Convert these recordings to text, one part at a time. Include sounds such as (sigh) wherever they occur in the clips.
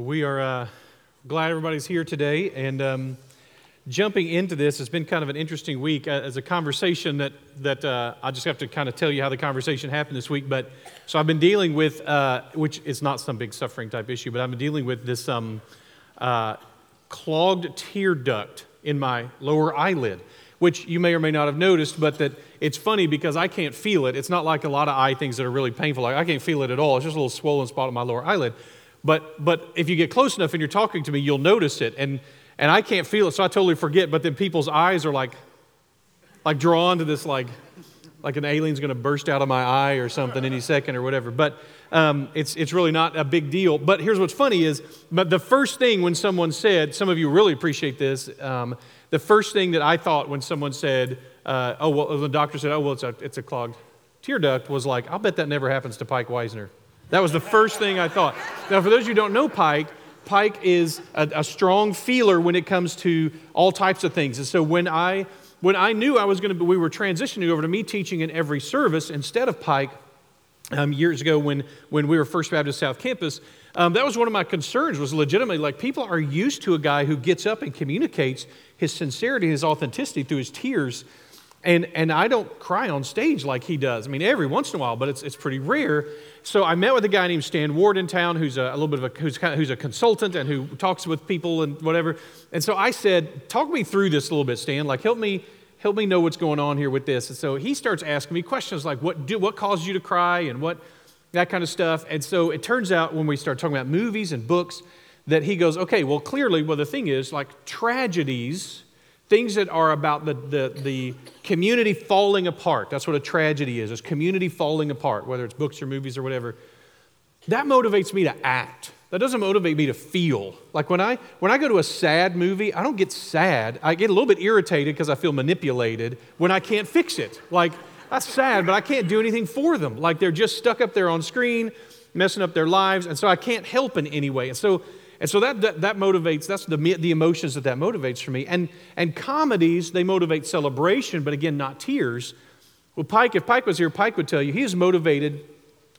We are uh, glad everybody's here today. And um, jumping into this, it's been kind of an interesting week uh, as a conversation that, that uh, I just have to kind of tell you how the conversation happened this week. But so I've been dealing with, uh, which is not some big suffering type issue, but I've been dealing with this um, uh, clogged tear duct in my lower eyelid, which you may or may not have noticed, but that it's funny because I can't feel it. It's not like a lot of eye things that are really painful. Like I can't feel it at all. It's just a little swollen spot on my lower eyelid. But, but if you get close enough and you're talking to me, you'll notice it. And, and I can't feel it, so I totally forget. But then people's eyes are like, like drawn to this, like, like an alien's going to burst out of my eye or something any second or whatever. But um, it's, it's really not a big deal. But here's what's funny is, but the first thing when someone said, some of you really appreciate this, um, the first thing that I thought when someone said, uh, oh, well, the doctor said, oh, well, it's a, it's a clogged tear duct was like, I'll bet that never happens to Pike Weisner. That was the first thing I thought. Now, for those who don't know Pike, Pike is a, a, strong feeler when it comes to all types of things. And so when I when I knew I was going to, be, we were transitioning over to me teaching in every service instead of Pike um, years ago when when we were First Baptist South Campus. Um, that was one of my concerns. Was legitimately like people are used to a guy who gets up and communicates his sincerity, and his authenticity through his tears. And, and I don't cry on stage like he does. I mean, every once in a while, but it's, it's pretty rare. So I met with a guy named Stan Ward in town who's a, a little bit of a, who's, kind of, who's a consultant and who talks with people and whatever. And so I said, talk me through this a little bit, Stan. Like, help me, help me know what's going on here with this. And so he starts asking me questions like, what, do, what caused you to cry and what, that kind of stuff. And so it turns out when we start talking about movies and books, that he goes, okay, well, clearly, well, the thing is, like tragedies things that are about the, the, the community falling apart. That's what a tragedy is, is community falling apart, whether it's books or movies or whatever. That motivates me to act. That doesn't motivate me to feel. Like when I when I go to a sad movie, I don't get sad. I get a little bit irritated because I feel manipulated when I can't fix it. Like that's sad, but I can't do anything for them. Like they're just stuck up there on screen, messing up their lives, and so I can't help in any way. And so and so that, that, that, motivates, that's the, the emotions that that motivates for me. And, and comedies, they motivate celebration, but again, not tears. Well, Pike, if Pike was here, Pike would tell you he is motivated,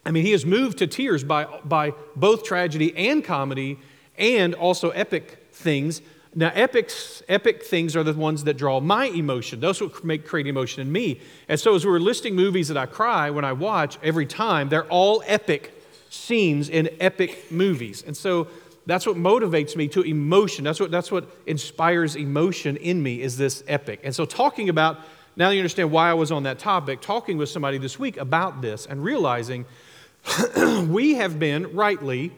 I mean, he is moved to tears by, by both tragedy and comedy and also epic things. Now, epics, epic things are the ones that draw my emotion. Those what make create emotion in me. And so, as we are listing movies that I cry when I watch every time, they're all epic scenes in epic movies. And so, that's what motivates me to emotion. That's what, that's what inspires emotion in me is this epic. And so talking about, now you understand why I was on that topic, talking with somebody this week about this and realizing (clears throat) we have been rightly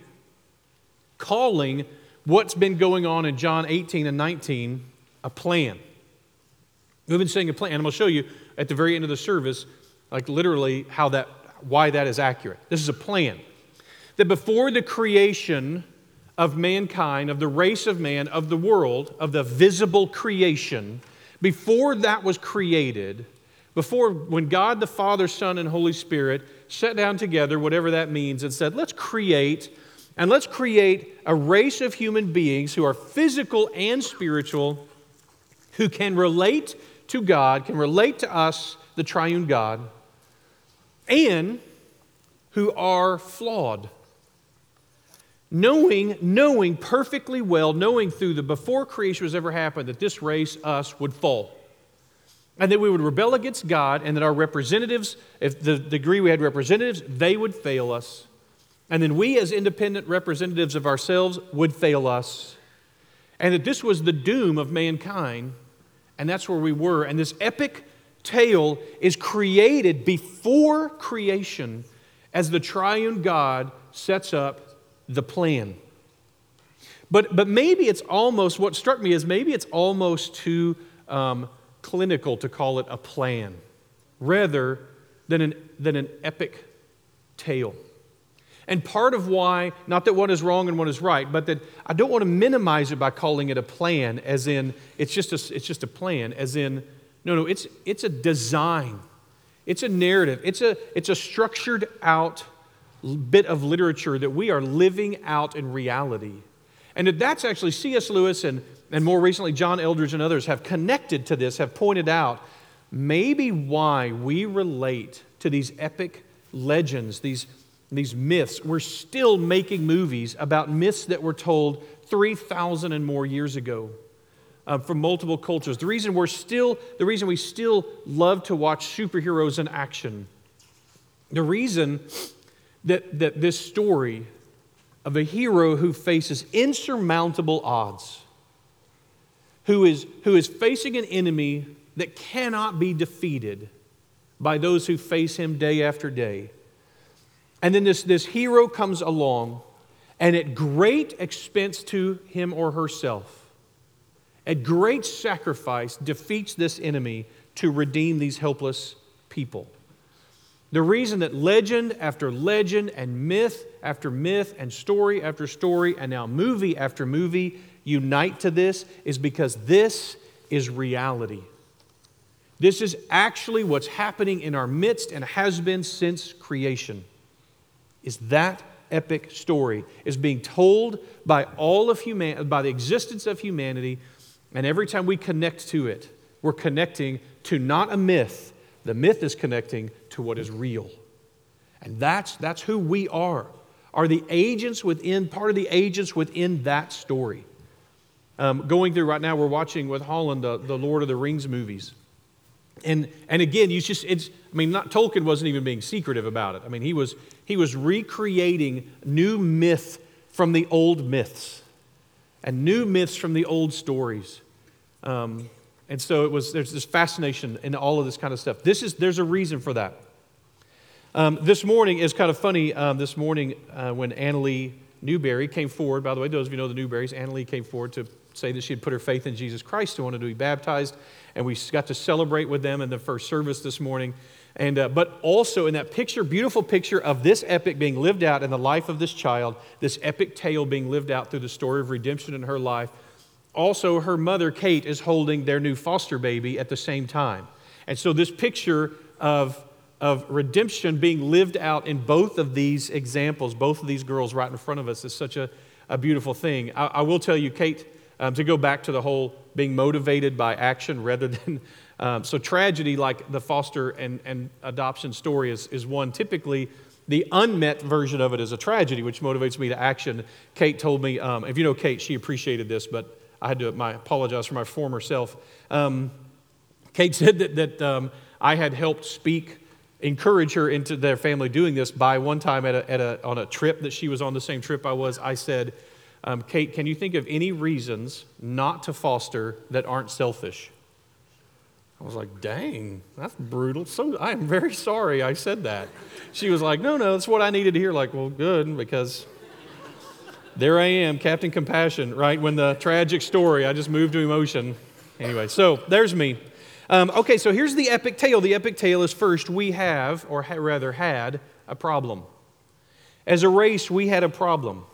calling what's been going on in John 18 and 19 a plan. We've been saying a plan, and I'm going to show you at the very end of the service, like literally how that, why that is accurate. This is a plan. That before the creation of mankind, of the race of man, of the world, of the visible creation, before that was created, before when God the Father, Son, and Holy Spirit sat down together, whatever that means, and said, let's create, and let's create a race of human beings who are physical and spiritual, who can relate to God, can relate to us, the triune God, and who are flawed knowing, knowing perfectly well, knowing through the before creation was ever happened that this race, us, would fall. And that we would rebel against God, and that our representatives, if the degree we had representatives, they would fail us. And then we, as independent representatives of ourselves, would fail us. And that this was the doom of mankind, and that's where we were. And this epic tale is created before creation as the triune God sets up the plan. But, but maybe it's almost, what struck me is maybe it's almost too um, clinical to call it a plan rather than an, than an epic tale. And part of why, not that one is wrong and one is right, but that I don't want to minimize it by calling it a plan, as in it's just a, it's just a plan, as in, no, no, it's, it's a design, it's a narrative, it's a, it's a structured out bit of literature that we are living out in reality. And that's actually C.S. Lewis and, and more recently John Eldredge and others have connected to this, have pointed out maybe why we relate to these epic legends, these, these myths. We're still making movies about myths that were told 3,000 and more years ago uh, from multiple cultures. The reason we're still, the reason we still love to watch superheroes in action, the reason that, that this story of a hero who faces insurmountable odds, who is, who is facing an enemy that cannot be defeated by those who face him day after day. And then this, this hero comes along, and at great expense to him or herself, at great sacrifice, defeats this enemy to redeem these helpless people. The reason that legend after legend and myth after myth and story after story and now movie after movie unite to this is because this is reality. This is actually what's happening in our midst and has been since creation. Is that epic story is being told by all of human by the existence of humanity and every time we connect to it, we're connecting to not a myth. The myth is connecting to what is real. And that's, that's who we are, are the agents within, part of the agents within that story. Um, going through right now, we're watching with Holland the, the Lord of the Rings movies. And, and again, you just, it's, I mean, not, Tolkien wasn't even being secretive about it. I mean, he was, he was recreating new myth from the old myths and new myths from the old stories. Um, and so it was, there's this fascination in all of this kind of stuff. This is, there's a reason for that. Um, this morning is kind of funny. Um, this morning, uh, when Annalie Newberry came forward, by the way, those of you know the Newberries, Annalie came forward to say that she had put her faith in Jesus Christ and wanted to be baptized. And we got to celebrate with them in the first service this morning. And, uh, but also in that picture, beautiful picture of this epic being lived out in the life of this child, this epic tale being lived out through the story of redemption in her life, also, her mother, Kate, is holding their new foster baby at the same time. And so, this picture of, of redemption being lived out in both of these examples, both of these girls right in front of us, is such a, a beautiful thing. I, I will tell you, Kate, um, to go back to the whole being motivated by action rather (laughs) than. Um, so, tragedy, like the foster and, and adoption story, is, is one typically the unmet version of it is a tragedy, which motivates me to action. Kate told me, um, if you know Kate, she appreciated this, but I had to my, apologize for my former self. Um, Kate said that, that um, I had helped speak, encourage her into their family doing this by one time at a, at a, on a trip that she was on the same trip I was. I said, um, Kate, can you think of any reasons not to foster that aren't selfish? I was like, dang, that's brutal. So I am very sorry I said that. She was like, no, no, that's what I needed to hear. Like, well, good, because there I am, Captain Compassion, right? When the tragic story, I just moved to emotion. Anyway, so there's me. Um, okay, so here's the epic tale. The epic tale is first, we have, or ha- rather had, a problem. As a race, we had a problem.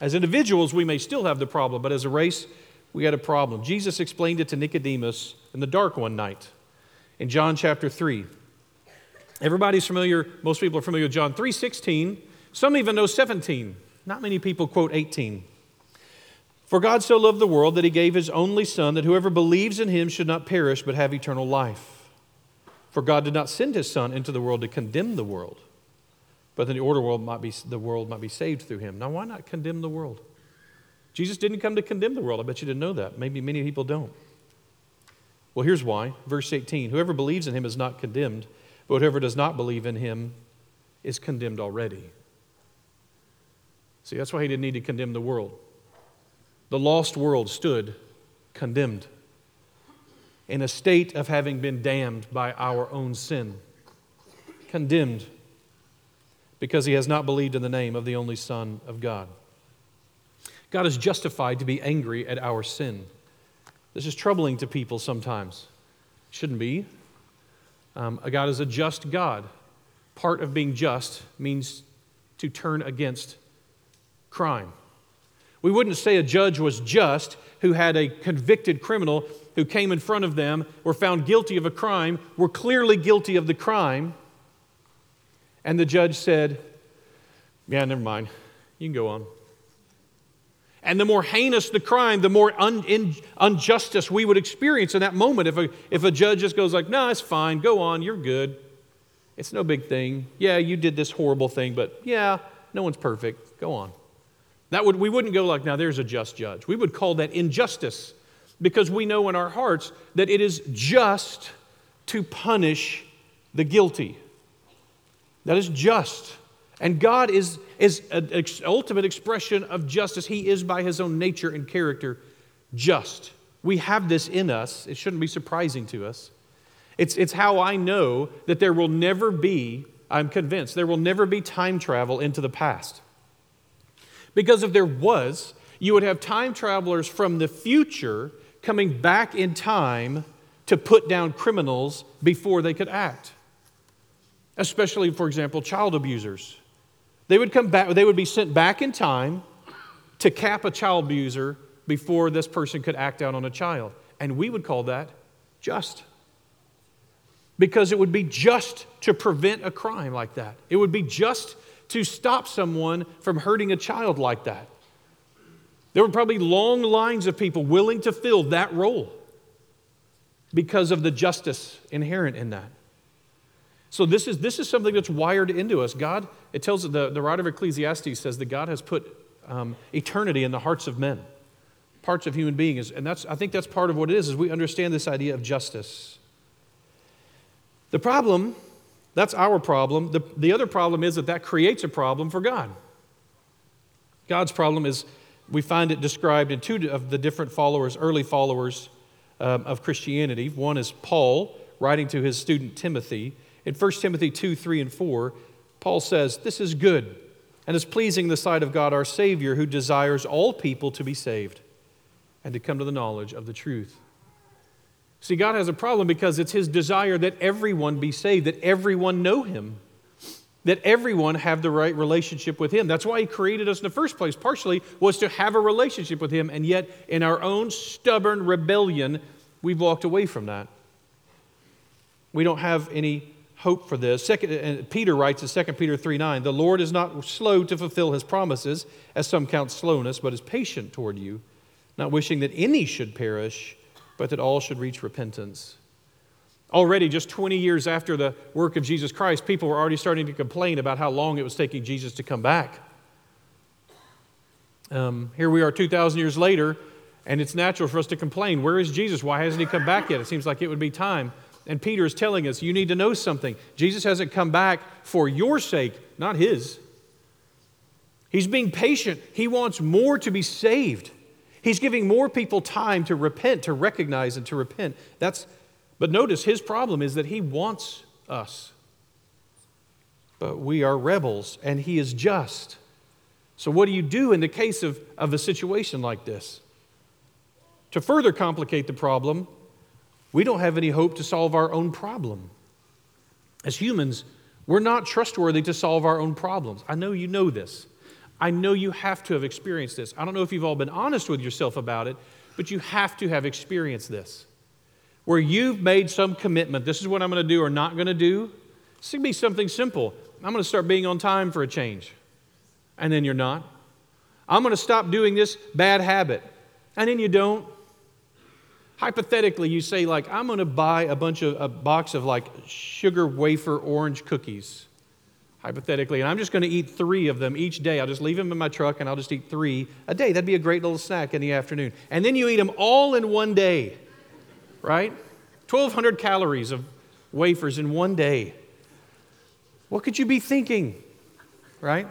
As individuals, we may still have the problem, but as a race, we had a problem. Jesus explained it to Nicodemus in the dark one night in John chapter 3. Everybody's familiar, most people are familiar with John 3:16. Some even know 17. Not many people quote 18. For God so loved the world that he gave his only Son, that whoever believes in him should not perish, but have eternal life. For God did not send his Son into the world to condemn the world, but that the order world might be, the world might be saved through him. Now, why not condemn the world? Jesus didn't come to condemn the world. I bet you didn't know that. Maybe many people don't. Well, here's why. Verse 18 Whoever believes in him is not condemned, but whoever does not believe in him is condemned already. See, that's why he didn't need to condemn the world. The lost world stood condemned in a state of having been damned by our own sin. Condemned because he has not believed in the name of the only Son of God. God is justified to be angry at our sin. This is troubling to people sometimes. Shouldn't be. Um, God is a just God. Part of being just means to turn against crime. We wouldn't say a judge was just who had a convicted criminal who came in front of them, were found guilty of a crime, were clearly guilty of the crime, and the judge said, Yeah, never mind. You can go on. And the more heinous the crime, the more un, in, injustice we would experience in that moment. If a, if a judge just goes like, no, it's fine, go on, you're good. It's no big thing. Yeah, you did this horrible thing, but yeah, no one's perfect. Go on. That would, we wouldn't go like, now there's a just judge. We would call that injustice because we know in our hearts that it is just to punish the guilty. That is just. And God is, is an ex- ultimate expression of justice. He is, by his own nature and character, just. We have this in us. It shouldn't be surprising to us. It's, it's how I know that there will never be, I'm convinced, there will never be time travel into the past. Because if there was, you would have time travelers from the future coming back in time to put down criminals before they could act. Especially, for example, child abusers. They would come back, they would be sent back in time to cap a child abuser before this person could act out on a child. And we would call that just. Because it would be just to prevent a crime like that. It would be just to stop someone from hurting a child like that. There were probably long lines of people willing to fill that role because of the justice inherent in that. So this is, this is something that's wired into us. God, it tells the, the writer of Ecclesiastes says that God has put um, eternity in the hearts of men, parts of human beings. And that's, I think that's part of what it is, is we understand this idea of justice. The problem, that's our problem. The, the other problem is that that creates a problem for God. God's problem is we find it described in two of the different followers, early followers um, of Christianity. One is Paul, writing to his student Timothy. In 1 Timothy 2 3 and 4, Paul says, This is good and is pleasing the sight of God our Savior, who desires all people to be saved and to come to the knowledge of the truth. See, God has a problem because it's His desire that everyone be saved, that everyone know Him, that everyone have the right relationship with Him. That's why He created us in the first place, partially, was to have a relationship with Him, and yet in our own stubborn rebellion, we've walked away from that. We don't have any hope for this. Second, and Peter writes in 2 Peter 3 9, the Lord is not slow to fulfill his promises, as some count slowness, but is patient toward you, not wishing that any should perish, but that all should reach repentance. Already, just 20 years after the work of Jesus Christ, people were already starting to complain about how long it was taking Jesus to come back. Um, here we are 2,000 years later, and it's natural for us to complain. Where is Jesus? Why hasn't he come back yet? It seems like it would be time. And Peter is telling us, you need to know something. Jesus hasn't come back for your sake, not his. He's being patient. He wants more to be saved. He's giving more people time to repent, to recognize and to repent. That's but notice his problem is that he wants us. But we are rebels and he is just. So what do you do in the case of, of a situation like this? To further complicate the problem, we don't have any hope to solve our own problem. As humans, we're not trustworthy to solve our own problems. I know you know this. I know you have to have experienced this. I don't know if you've all been honest with yourself about it, but you have to have experienced this. Where you've made some commitment, this is what I'm going to do or not going to do. This can be something simple. I'm going to start being on time for a change. And then you're not. I'm going to stop doing this bad habit. And then you don't. Hypothetically, you say, like, I'm going to buy a bunch of a box of like sugar wafer orange cookies. Hypothetically, and I'm just going to eat three of them each day. I'll just leave them in my truck and I'll just eat three a day. That'd be a great little snack in the afternoon. And then you eat them all in one day, right? 1,200 calories of wafers in one day. What could you be thinking, right?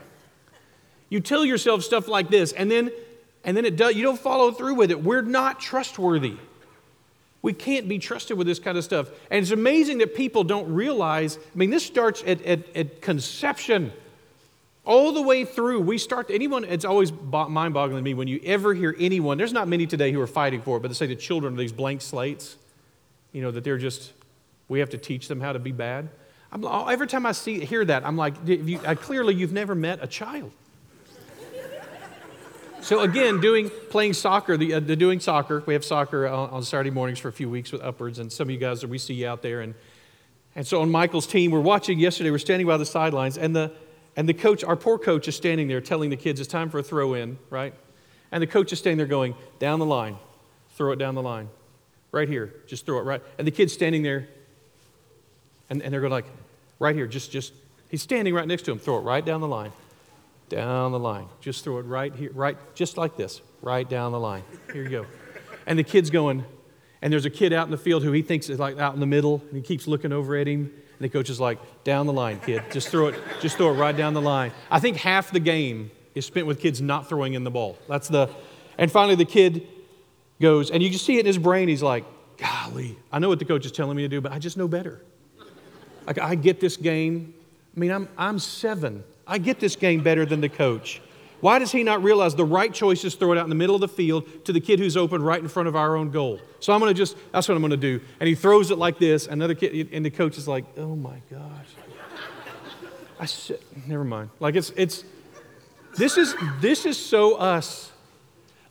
You tell yourself stuff like this, and then, and then it does, you don't follow through with it. We're not trustworthy. We can't be trusted with this kind of stuff. And it's amazing that people don't realize. I mean, this starts at, at, at conception. All the way through, we start, anyone, it's always mind boggling to me when you ever hear anyone, there's not many today who are fighting for it, but they say the children are these blank slates, you know, that they're just, we have to teach them how to be bad. I'm, every time I see, hear that, I'm like, you, clearly you've never met a child. So again, doing playing soccer, the, uh, the doing soccer. We have soccer on, on, Saturday mornings for a few weeks with Upwards, and some of you guys we see you out there. And and so on Michael's team, we're watching yesterday. We're standing by the sidelines, and the and the coach, our poor coach, is standing there telling the kids it's time for a throw in, right? And the coach is standing there going down the line, throw it down the line, right here, just throw it right. And the kids standing there, and, and they're going like, Right here, just, just, he's standing right next to him. Throw it right down the line. Down the line. Just throw it right here, right, just like this, right down the line. Here you go. And the kid's going, and there's a kid out in the field who he thinks is like out in the middle, and he keeps looking over at him. And the coach is like, down the line, kid. Just throw it, just throw it right down the line. I think half the game is spent with kids not throwing in the ball. That's the, and finally the kid goes, and you just see it in his brain. He's like, golly, I know what the coach is telling me to do, but I just know better. Like, I get this game. I mean, I'm, I'm seven. I get this game better than the coach. Why does he not realize the right choice is throw it out in the middle of the field to the kid who's open right in front of our own goal? So I'm going to just, that's what I'm going to do. And he throws it like this. Another kid, and the coach is like, oh my gosh. I said, never mind. Like it's, it's, this is, this is so us.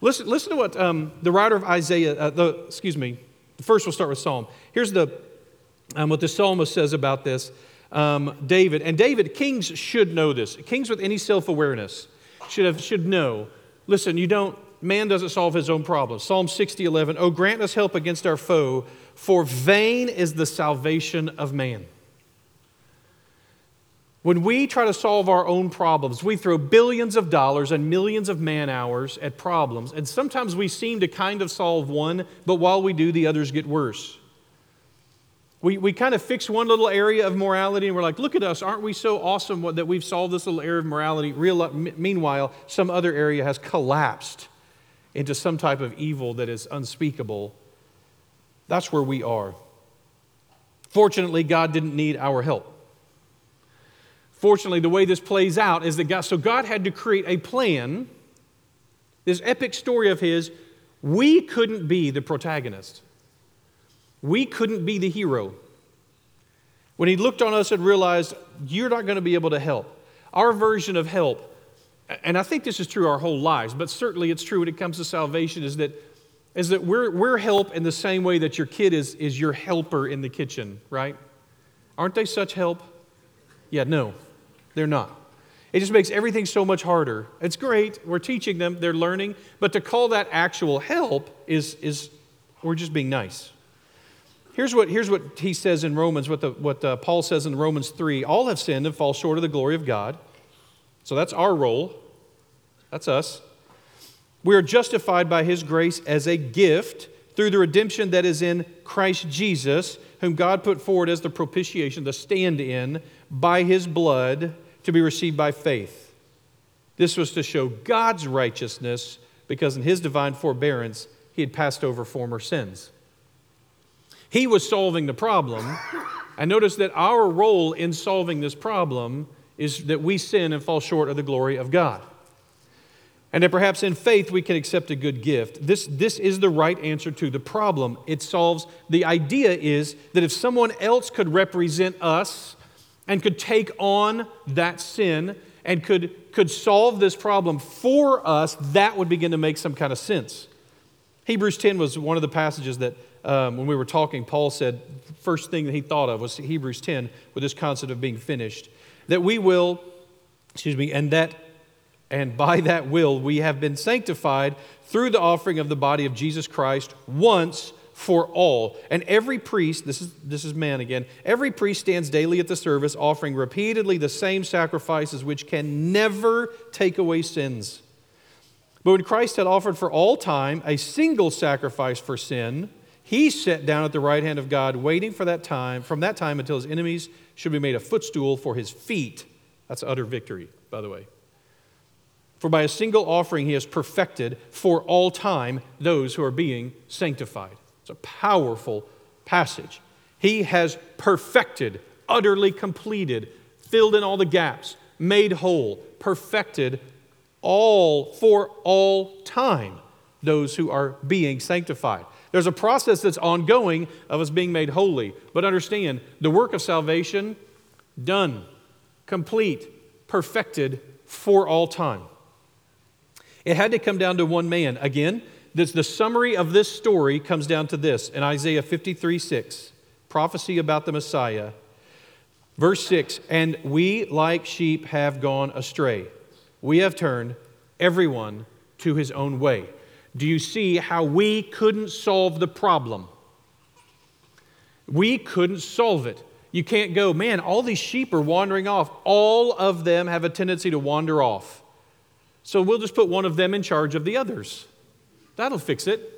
Listen, listen to what um, the writer of Isaiah, uh, the, excuse me, first we'll start with Psalm. Here's the, um, what the psalmist says about this. Um, David, and David, kings should know this. Kings with any self awareness should, should know. Listen, you don't, man doesn't solve his own problems. Psalm 60, 11, Oh, grant us help against our foe, for vain is the salvation of man. When we try to solve our own problems, we throw billions of dollars and millions of man hours at problems, and sometimes we seem to kind of solve one, but while we do, the others get worse. We, we kind of fix one little area of morality and we're like, look at us, aren't we so awesome that we've solved this little area of morality? Real, meanwhile, some other area has collapsed into some type of evil that is unspeakable. That's where we are. Fortunately, God didn't need our help. Fortunately, the way this plays out is that God, so God had to create a plan, this epic story of His. We couldn't be the protagonist, we couldn't be the hero. When He looked on us and realized, you're not going to be able to help. Our version of help, and I think this is true our whole lives, but certainly it's true when it comes to salvation, is that, is that we're, we're help in the same way that your kid is, is your helper in the kitchen, right? Aren't they such help? Yeah, no. They're not. It just makes everything so much harder. It's great. We're teaching them, they're learning, but to call that actual help is, is we're just being nice. Here's what, here's what he says in Romans, what, the, what uh, Paul says in Romans 3 All have sinned and fall short of the glory of God. So that's our role. That's us. We are justified by his grace as a gift through the redemption that is in Christ Jesus, whom God put forward as the propitiation, the stand in, by his blood to be received by faith. This was to show God's righteousness because in his divine forbearance he had passed over former sins. He was solving the problem. And notice that our role in solving this problem is that we sin and fall short of the glory of God. And that perhaps in faith we can accept a good gift. This, this is the right answer to the problem. It solves, the idea is that if someone else could represent us and could take on that sin and could, could solve this problem for us, that would begin to make some kind of sense. Hebrews 10 was one of the passages that, um, when we were talking, Paul said, first thing that he thought of was Hebrews 10 with this concept of being finished. That we will, excuse me, and that, and by that will, we have been sanctified through the offering of the body of Jesus Christ once for all. And every priest, this is, this is man again, every priest stands daily at the service, offering repeatedly the same sacrifices which can never take away sins. But when Christ had offered for all time a single sacrifice for sin, he sat down at the right hand of God, waiting for that time, from that time until his enemies should be made a footstool for his feet. That's utter victory, by the way. For by a single offering he has perfected for all time those who are being sanctified. It's a powerful passage. He has perfected, utterly completed, filled in all the gaps, made whole, perfected all for all time those who are being sanctified. There's a process that's ongoing of us being made holy. But understand, the work of salvation, done, complete, perfected for all time. It had to come down to one man. Again, this, the summary of this story comes down to this in Isaiah 53 6, prophecy about the Messiah. Verse 6 And we, like sheep, have gone astray. We have turned everyone to his own way. Do you see how we couldn't solve the problem? We couldn't solve it. You can't go, man, all these sheep are wandering off. All of them have a tendency to wander off. So we'll just put one of them in charge of the others. That'll fix it.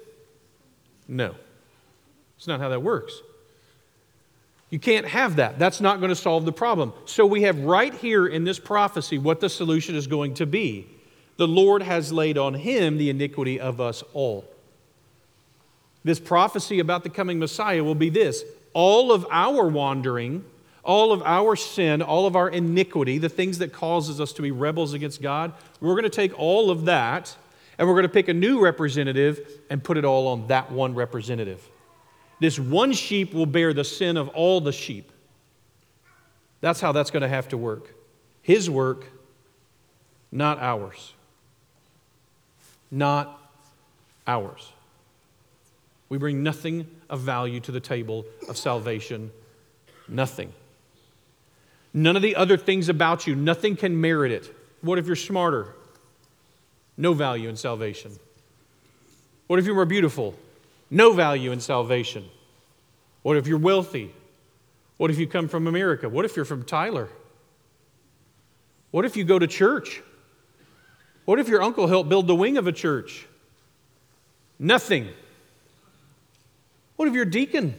No, it's not how that works. You can't have that. That's not going to solve the problem. So we have right here in this prophecy what the solution is going to be. The Lord has laid on him the iniquity of us all. This prophecy about the coming Messiah will be this all of our wandering, all of our sin, all of our iniquity, the things that causes us to be rebels against God, we're going to take all of that and we're going to pick a new representative and put it all on that one representative. This one sheep will bear the sin of all the sheep. That's how that's going to have to work. His work, not ours. Not ours. We bring nothing of value to the table of salvation. Nothing. None of the other things about you, nothing can merit it. What if you're smarter? No value in salvation. What if you're more beautiful? No value in salvation. What if you're wealthy? What if you come from America? What if you're from Tyler? What if you go to church? What if your uncle helped build the wing of a church? Nothing. What if you're a deacon?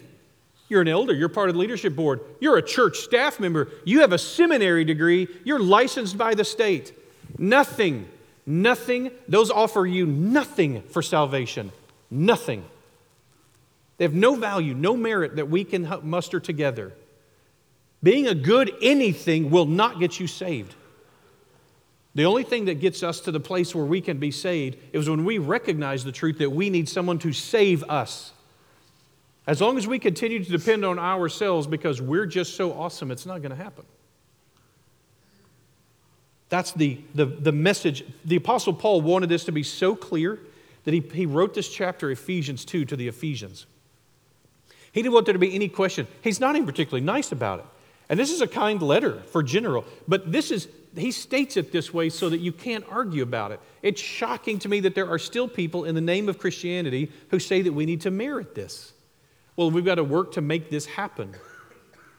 You're an elder, you're part of the leadership board, you're a church staff member, you have a seminary degree, you're licensed by the state. Nothing, nothing, those offer you nothing for salvation. Nothing. They have no value, no merit that we can muster together. Being a good anything will not get you saved. The only thing that gets us to the place where we can be saved is when we recognize the truth that we need someone to save us. As long as we continue to depend on ourselves because we're just so awesome, it's not going to happen. That's the, the, the message. The Apostle Paul wanted this to be so clear that he, he wrote this chapter, Ephesians 2, to the Ephesians. He didn't want there to be any question. He's not even particularly nice about it. And this is a kind letter for general, but this is, he states it this way so that you can't argue about it. It's shocking to me that there are still people in the name of Christianity who say that we need to merit this. Well, we've got to work to make this happen.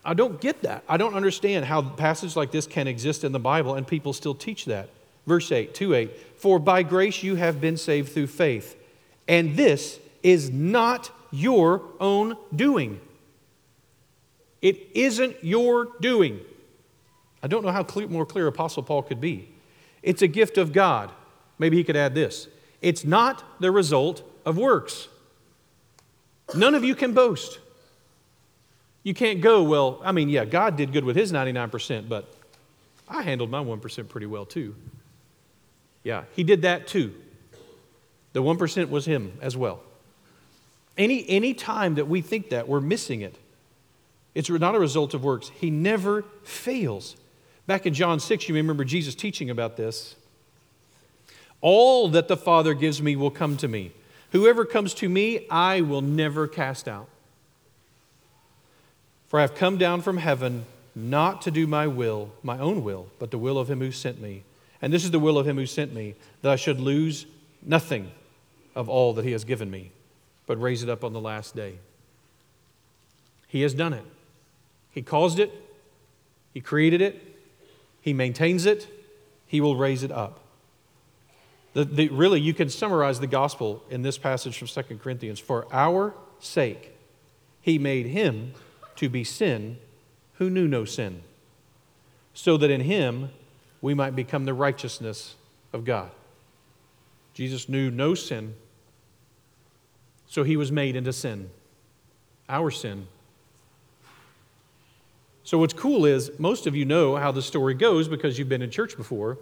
I don't get that. I don't understand how passages like this can exist in the Bible and people still teach that. Verse 8, 2 8. For by grace you have been saved through faith, and this is not your own doing. It isn't your doing. I don't know how clear, more clear Apostle Paul could be. It's a gift of God. Maybe he could add this it's not the result of works. None of you can boast. You can't go, well, I mean, yeah, God did good with his 99%, but I handled my 1% pretty well too. Yeah, he did that too. The 1% was him as well. Any, any time that we think that, we're missing it. It's not a result of works. He never fails. Back in John 6, you remember Jesus teaching about this. All that the Father gives me will come to me. Whoever comes to me, I will never cast out. For I have come down from heaven not to do my will, my own will, but the will of him who sent me. And this is the will of him who sent me, that I should lose nothing of all that he has given me, but raise it up on the last day. He has done it. He caused it, He created it, He maintains it, He will raise it up. The, the, really, you can summarize the gospel in this passage from 2 Corinthians. For our sake, He made Him to be sin who knew no sin, so that in Him we might become the righteousness of God. Jesus knew no sin so he was made into sin, our sin. So, what's cool is most of you know how the story goes because you've been in church before.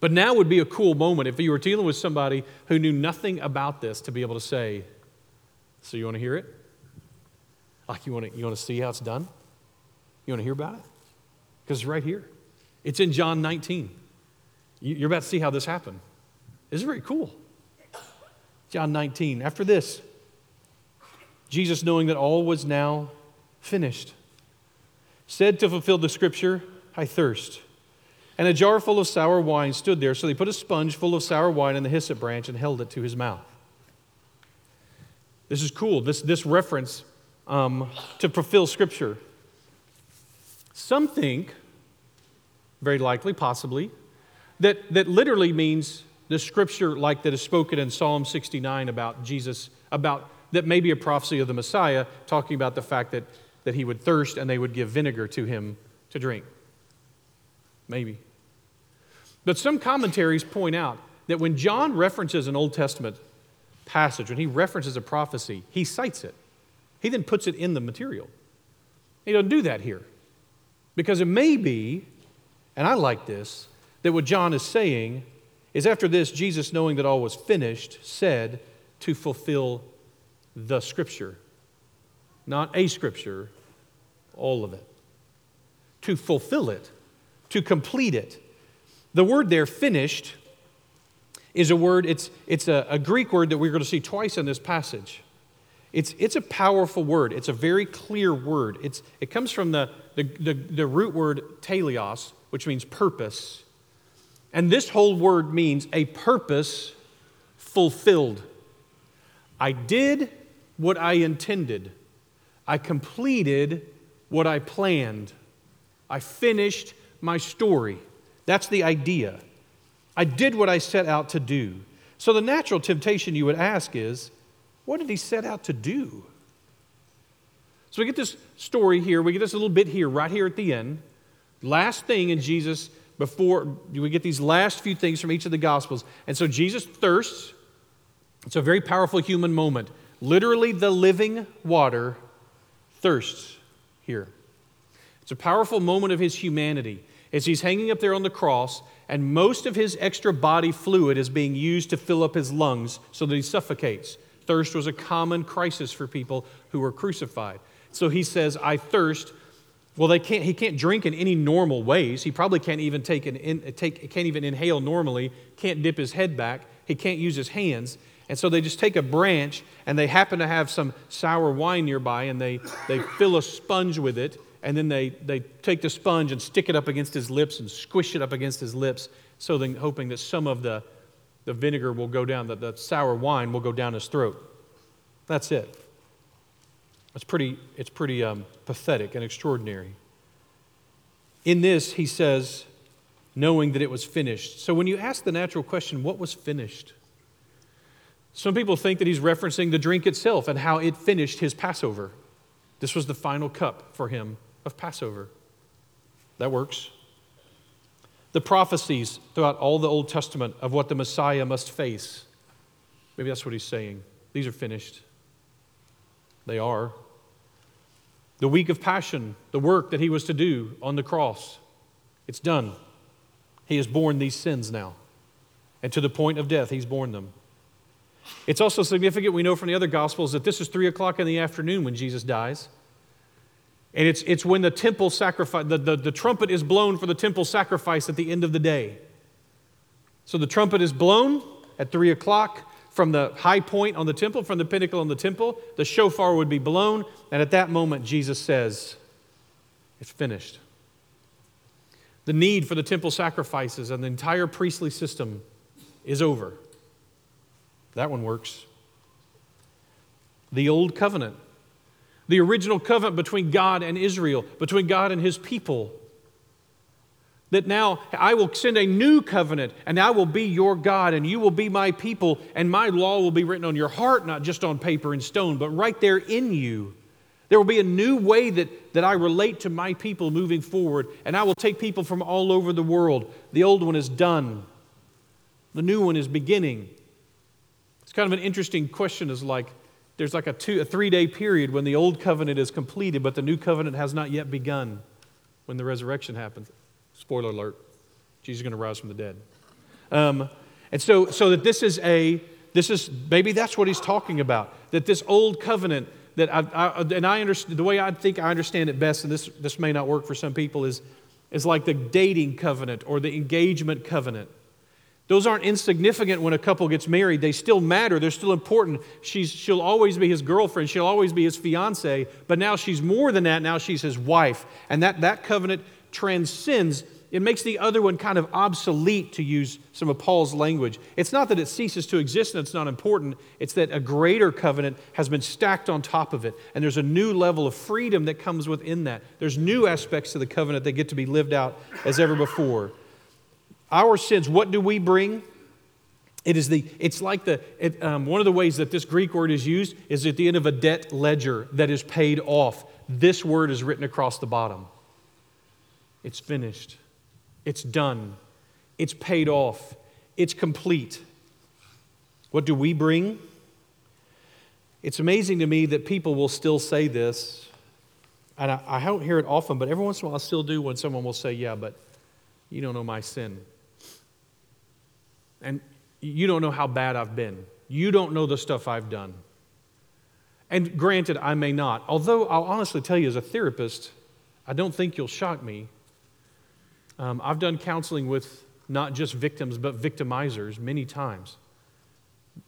But now would be a cool moment if you were dealing with somebody who knew nothing about this to be able to say, So, you want to hear it? Like, you want to, you want to see how it's done? You want to hear about it? Because it's right here. It's in John 19. You're about to see how this happened. It's very cool. John 19. After this, Jesus, knowing that all was now finished, said to fulfill the scripture, I thirst. And a jar full of sour wine stood there, so they put a sponge full of sour wine in the hyssop branch and held it to his mouth. This is cool. This, this reference um, to fulfill scripture. Some think, very likely, possibly, that, that literally means the scripture like that is spoken in Psalm 69 about Jesus, about that may be a prophecy of the Messiah, talking about the fact that, that he would thirst and they would give vinegar to him to drink. Maybe. But some commentaries point out that when John references an Old Testament passage, when he references a prophecy, he cites it. He then puts it in the material. He doesn't do that here. Because it may be, and I like this, that what John is saying is after this, Jesus, knowing that all was finished, said to fulfill the scripture. Not a scripture, all of it. To fulfill it, to complete it. The word there, finished, is a word, it's, it's a, a Greek word that we're going to see twice in this passage. It's, it's a powerful word. It's a very clear word. It's, it comes from the, the, the, the root word teleos, which means purpose. And this whole word means a purpose fulfilled. I did what I intended. I completed what I planned. I finished my story. That's the idea. I did what I set out to do. So the natural temptation you would ask is what did he set out to do? So we get this story here, we get this little bit here, right here at the end. Last thing in Jesus, before we get these last few things from each of the Gospels. And so Jesus thirsts. It's a very powerful human moment. Literally, the living water thirsts here. It's a powerful moment of his humanity as he's hanging up there on the cross, and most of his extra body fluid is being used to fill up his lungs so that he suffocates. Thirst was a common crisis for people who were crucified. So he says, I thirst. Well, they can't, he can't drink in any normal ways. He probably can't even take an in, take, can't even inhale normally, can't dip his head back, he can't use his hands. And so they just take a branch and they happen to have some sour wine nearby and they, they fill a sponge with it and then they, they take the sponge and stick it up against his lips and squish it up against his lips so then hoping that some of the, the vinegar will go down, the, the sour wine will go down his throat. That's it. It's pretty, it's pretty um, pathetic and extraordinary. In this, he says, knowing that it was finished. So when you ask the natural question, what was finished? Some people think that he's referencing the drink itself and how it finished his Passover. This was the final cup for him of Passover. That works. The prophecies throughout all the Old Testament of what the Messiah must face. Maybe that's what he's saying. These are finished. They are. The week of passion, the work that he was to do on the cross, it's done. He has borne these sins now. And to the point of death, he's borne them. It's also significant, we know from the other Gospels, that this is three o'clock in the afternoon when Jesus dies. And it's, it's when the temple sacrifice, the, the, the trumpet is blown for the temple sacrifice at the end of the day. So the trumpet is blown at three o'clock from the high point on the temple, from the pinnacle on the temple. The shofar would be blown, and at that moment, Jesus says, It's finished. The need for the temple sacrifices and the entire priestly system is over. That one works. The old covenant the original covenant between God and Israel, between God and his people. That now I will send a new covenant, and I will be your God, and you will be my people, and my law will be written on your heart, not just on paper and stone, but right there in you. There will be a new way that, that I relate to my people moving forward, and I will take people from all over the world. The old one is done, the new one is beginning. Kind of an interesting question is like, there's like a, two, a three day period when the old covenant is completed, but the new covenant has not yet begun when the resurrection happens. Spoiler alert Jesus is going to rise from the dead. Um, and so, so that this is a, this is, maybe that's what he's talking about. That this old covenant, that I, I, and I understand, the way I think I understand it best, and this, this may not work for some people, is, is like the dating covenant or the engagement covenant. Those aren't insignificant when a couple gets married. They still matter. They're still important. She's, she'll always be his girlfriend. She'll always be his fiance. But now she's more than that. Now she's his wife. And that, that covenant transcends It makes the other one kind of obsolete, to use some of Paul's language. It's not that it ceases to exist and it's not important, it's that a greater covenant has been stacked on top of it. And there's a new level of freedom that comes within that. There's new aspects to the covenant that get to be lived out as ever before. Our sins, what do we bring? It is the, it's like the, it, um, one of the ways that this Greek word is used is at the end of a debt ledger that is paid off. This word is written across the bottom. It's finished. It's done. It's paid off. It's complete. What do we bring? It's amazing to me that people will still say this, and I, I don't hear it often, but every once in a while I still do when someone will say, Yeah, but you don't know my sin. And you don't know how bad I've been. You don't know the stuff I've done. And granted, I may not. Although I'll honestly tell you, as a therapist, I don't think you'll shock me um, I've done counseling with not just victims, but victimizers many times.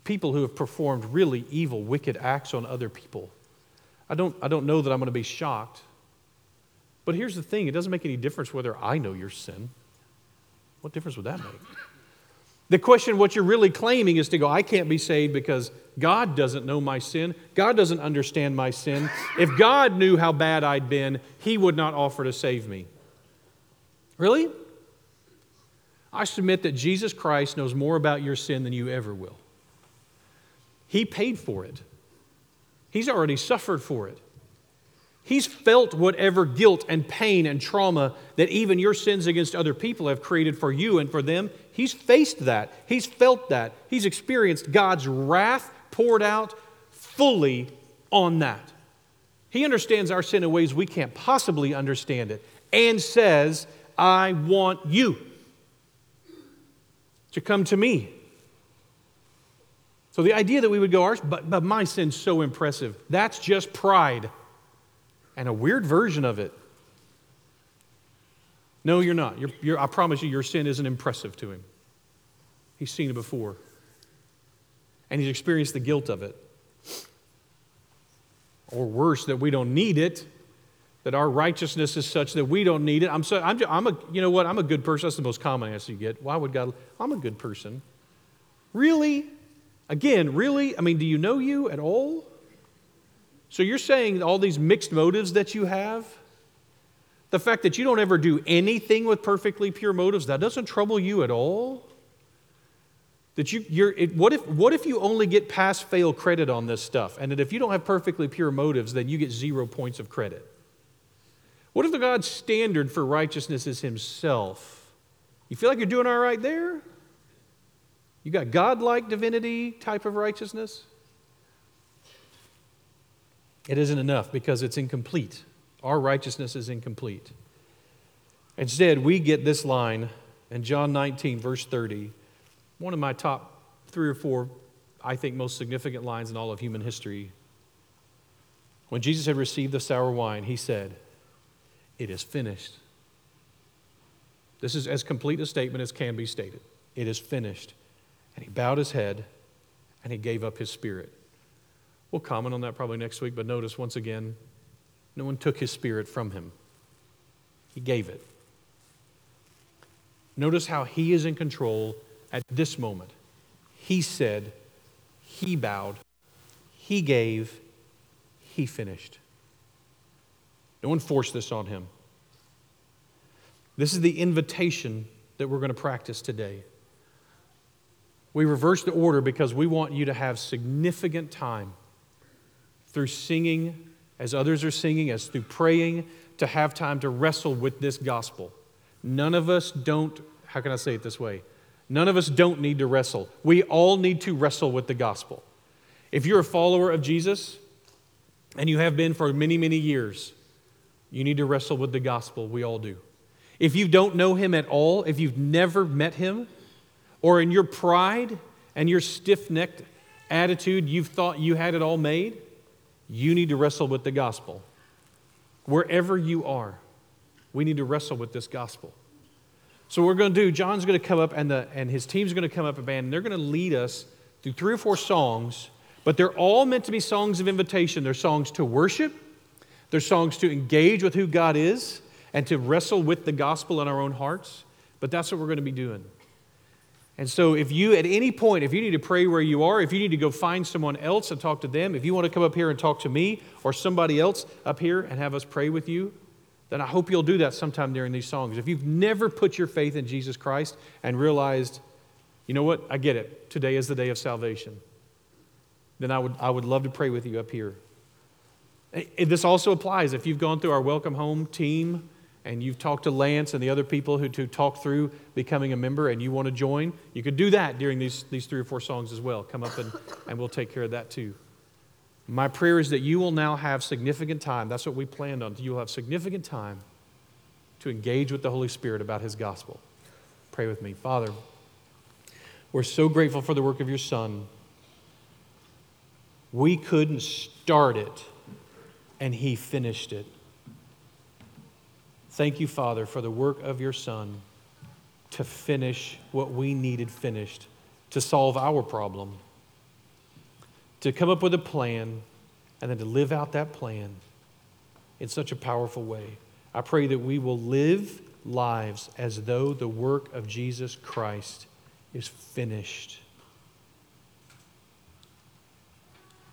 People who have performed really evil, wicked acts on other people. I don't, I don't know that I'm going to be shocked. But here's the thing it doesn't make any difference whether I know your sin. What difference would that make? The question, what you're really claiming, is to go, I can't be saved because God doesn't know my sin. God doesn't understand my sin. If God knew how bad I'd been, He would not offer to save me. Really? I submit that Jesus Christ knows more about your sin than you ever will. He paid for it, He's already suffered for it. He's felt whatever guilt and pain and trauma that even your sins against other people have created for you and for them. He's faced that. He's felt that. He's experienced God's wrath poured out fully on that. He understands our sin in ways we can't possibly understand it and says, I want you to come to me. So the idea that we would go, but, but my sin's so impressive, that's just pride and a weird version of it. No, you're not. You're, you're, I promise you, your sin isn't impressive to him. He's seen it before, and he's experienced the guilt of it. Or worse, that we don't need it that our righteousness is such that we don't need it. I'm, so, I'm, I'm a, you know what? I'm a good person. That's the most common answer you get. Why would God? I'm a good person. Really? Again, really? I mean, do you know you at all? So you're saying all these mixed motives that you have? The fact that you don't ever do anything with perfectly pure motives, that doesn't trouble you at all? That you, you're, it, what, if, what if you only get pass fail credit on this stuff? And that if you don't have perfectly pure motives, then you get zero points of credit? What if the God's standard for righteousness is Himself? You feel like you're doing all right there? You got God-like divinity type of righteousness? It isn't enough because it's incomplete. Our righteousness is incomplete. Instead, we get this line in John 19, verse 30, one of my top three or four, I think, most significant lines in all of human history. When Jesus had received the sour wine, he said, it is finished. This is as complete a statement as can be stated. It is finished. And he bowed his head and he gave up his spirit. We'll comment on that probably next week, but notice once again, no one took his spirit from him, he gave it. Notice how he is in control at this moment. He said, he bowed, he gave, he finished. No one forced this on him. This is the invitation that we're going to practice today. We reverse the order because we want you to have significant time through singing, as others are singing, as through praying, to have time to wrestle with this gospel. None of us don't, how can I say it this way? None of us don't need to wrestle. We all need to wrestle with the gospel. If you're a follower of Jesus, and you have been for many, many years, you need to wrestle with the gospel. We all do. If you don't know him at all, if you've never met him, or in your pride and your stiff necked attitude, you've thought you had it all made, you need to wrestle with the gospel. Wherever you are, we need to wrestle with this gospel. So, we're going to do, John's going to come up and, the, and his team's going to come up a band, and they're going to lead us through three or four songs, but they're all meant to be songs of invitation. They're songs to worship, they're songs to engage with who God is, and to wrestle with the gospel in our own hearts. But that's what we're going to be doing. And so, if you at any point, if you need to pray where you are, if you need to go find someone else and talk to them, if you want to come up here and talk to me or somebody else up here and have us pray with you, then I hope you'll do that sometime during these songs. If you've never put your faith in Jesus Christ and realized, you know what, I get it, today is the day of salvation, then I would, I would love to pray with you up here. Eh, eh, this also applies if you've gone through our Welcome Home team and you've talked to Lance and the other people who to talk through becoming a member and you want to join, you could do that during these, these three or four songs as well. Come up and, and we'll take care of that too. My prayer is that you will now have significant time. That's what we planned on. You'll have significant time to engage with the Holy Spirit about His gospel. Pray with me. Father, we're so grateful for the work of your Son. We couldn't start it, and He finished it. Thank you, Father, for the work of your Son to finish what we needed finished, to solve our problem to come up with a plan and then to live out that plan in such a powerful way. I pray that we will live lives as though the work of Jesus Christ is finished.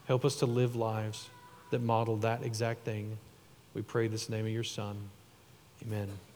Help us to live lives that model that exact thing. We pray this name of your Son. Amen.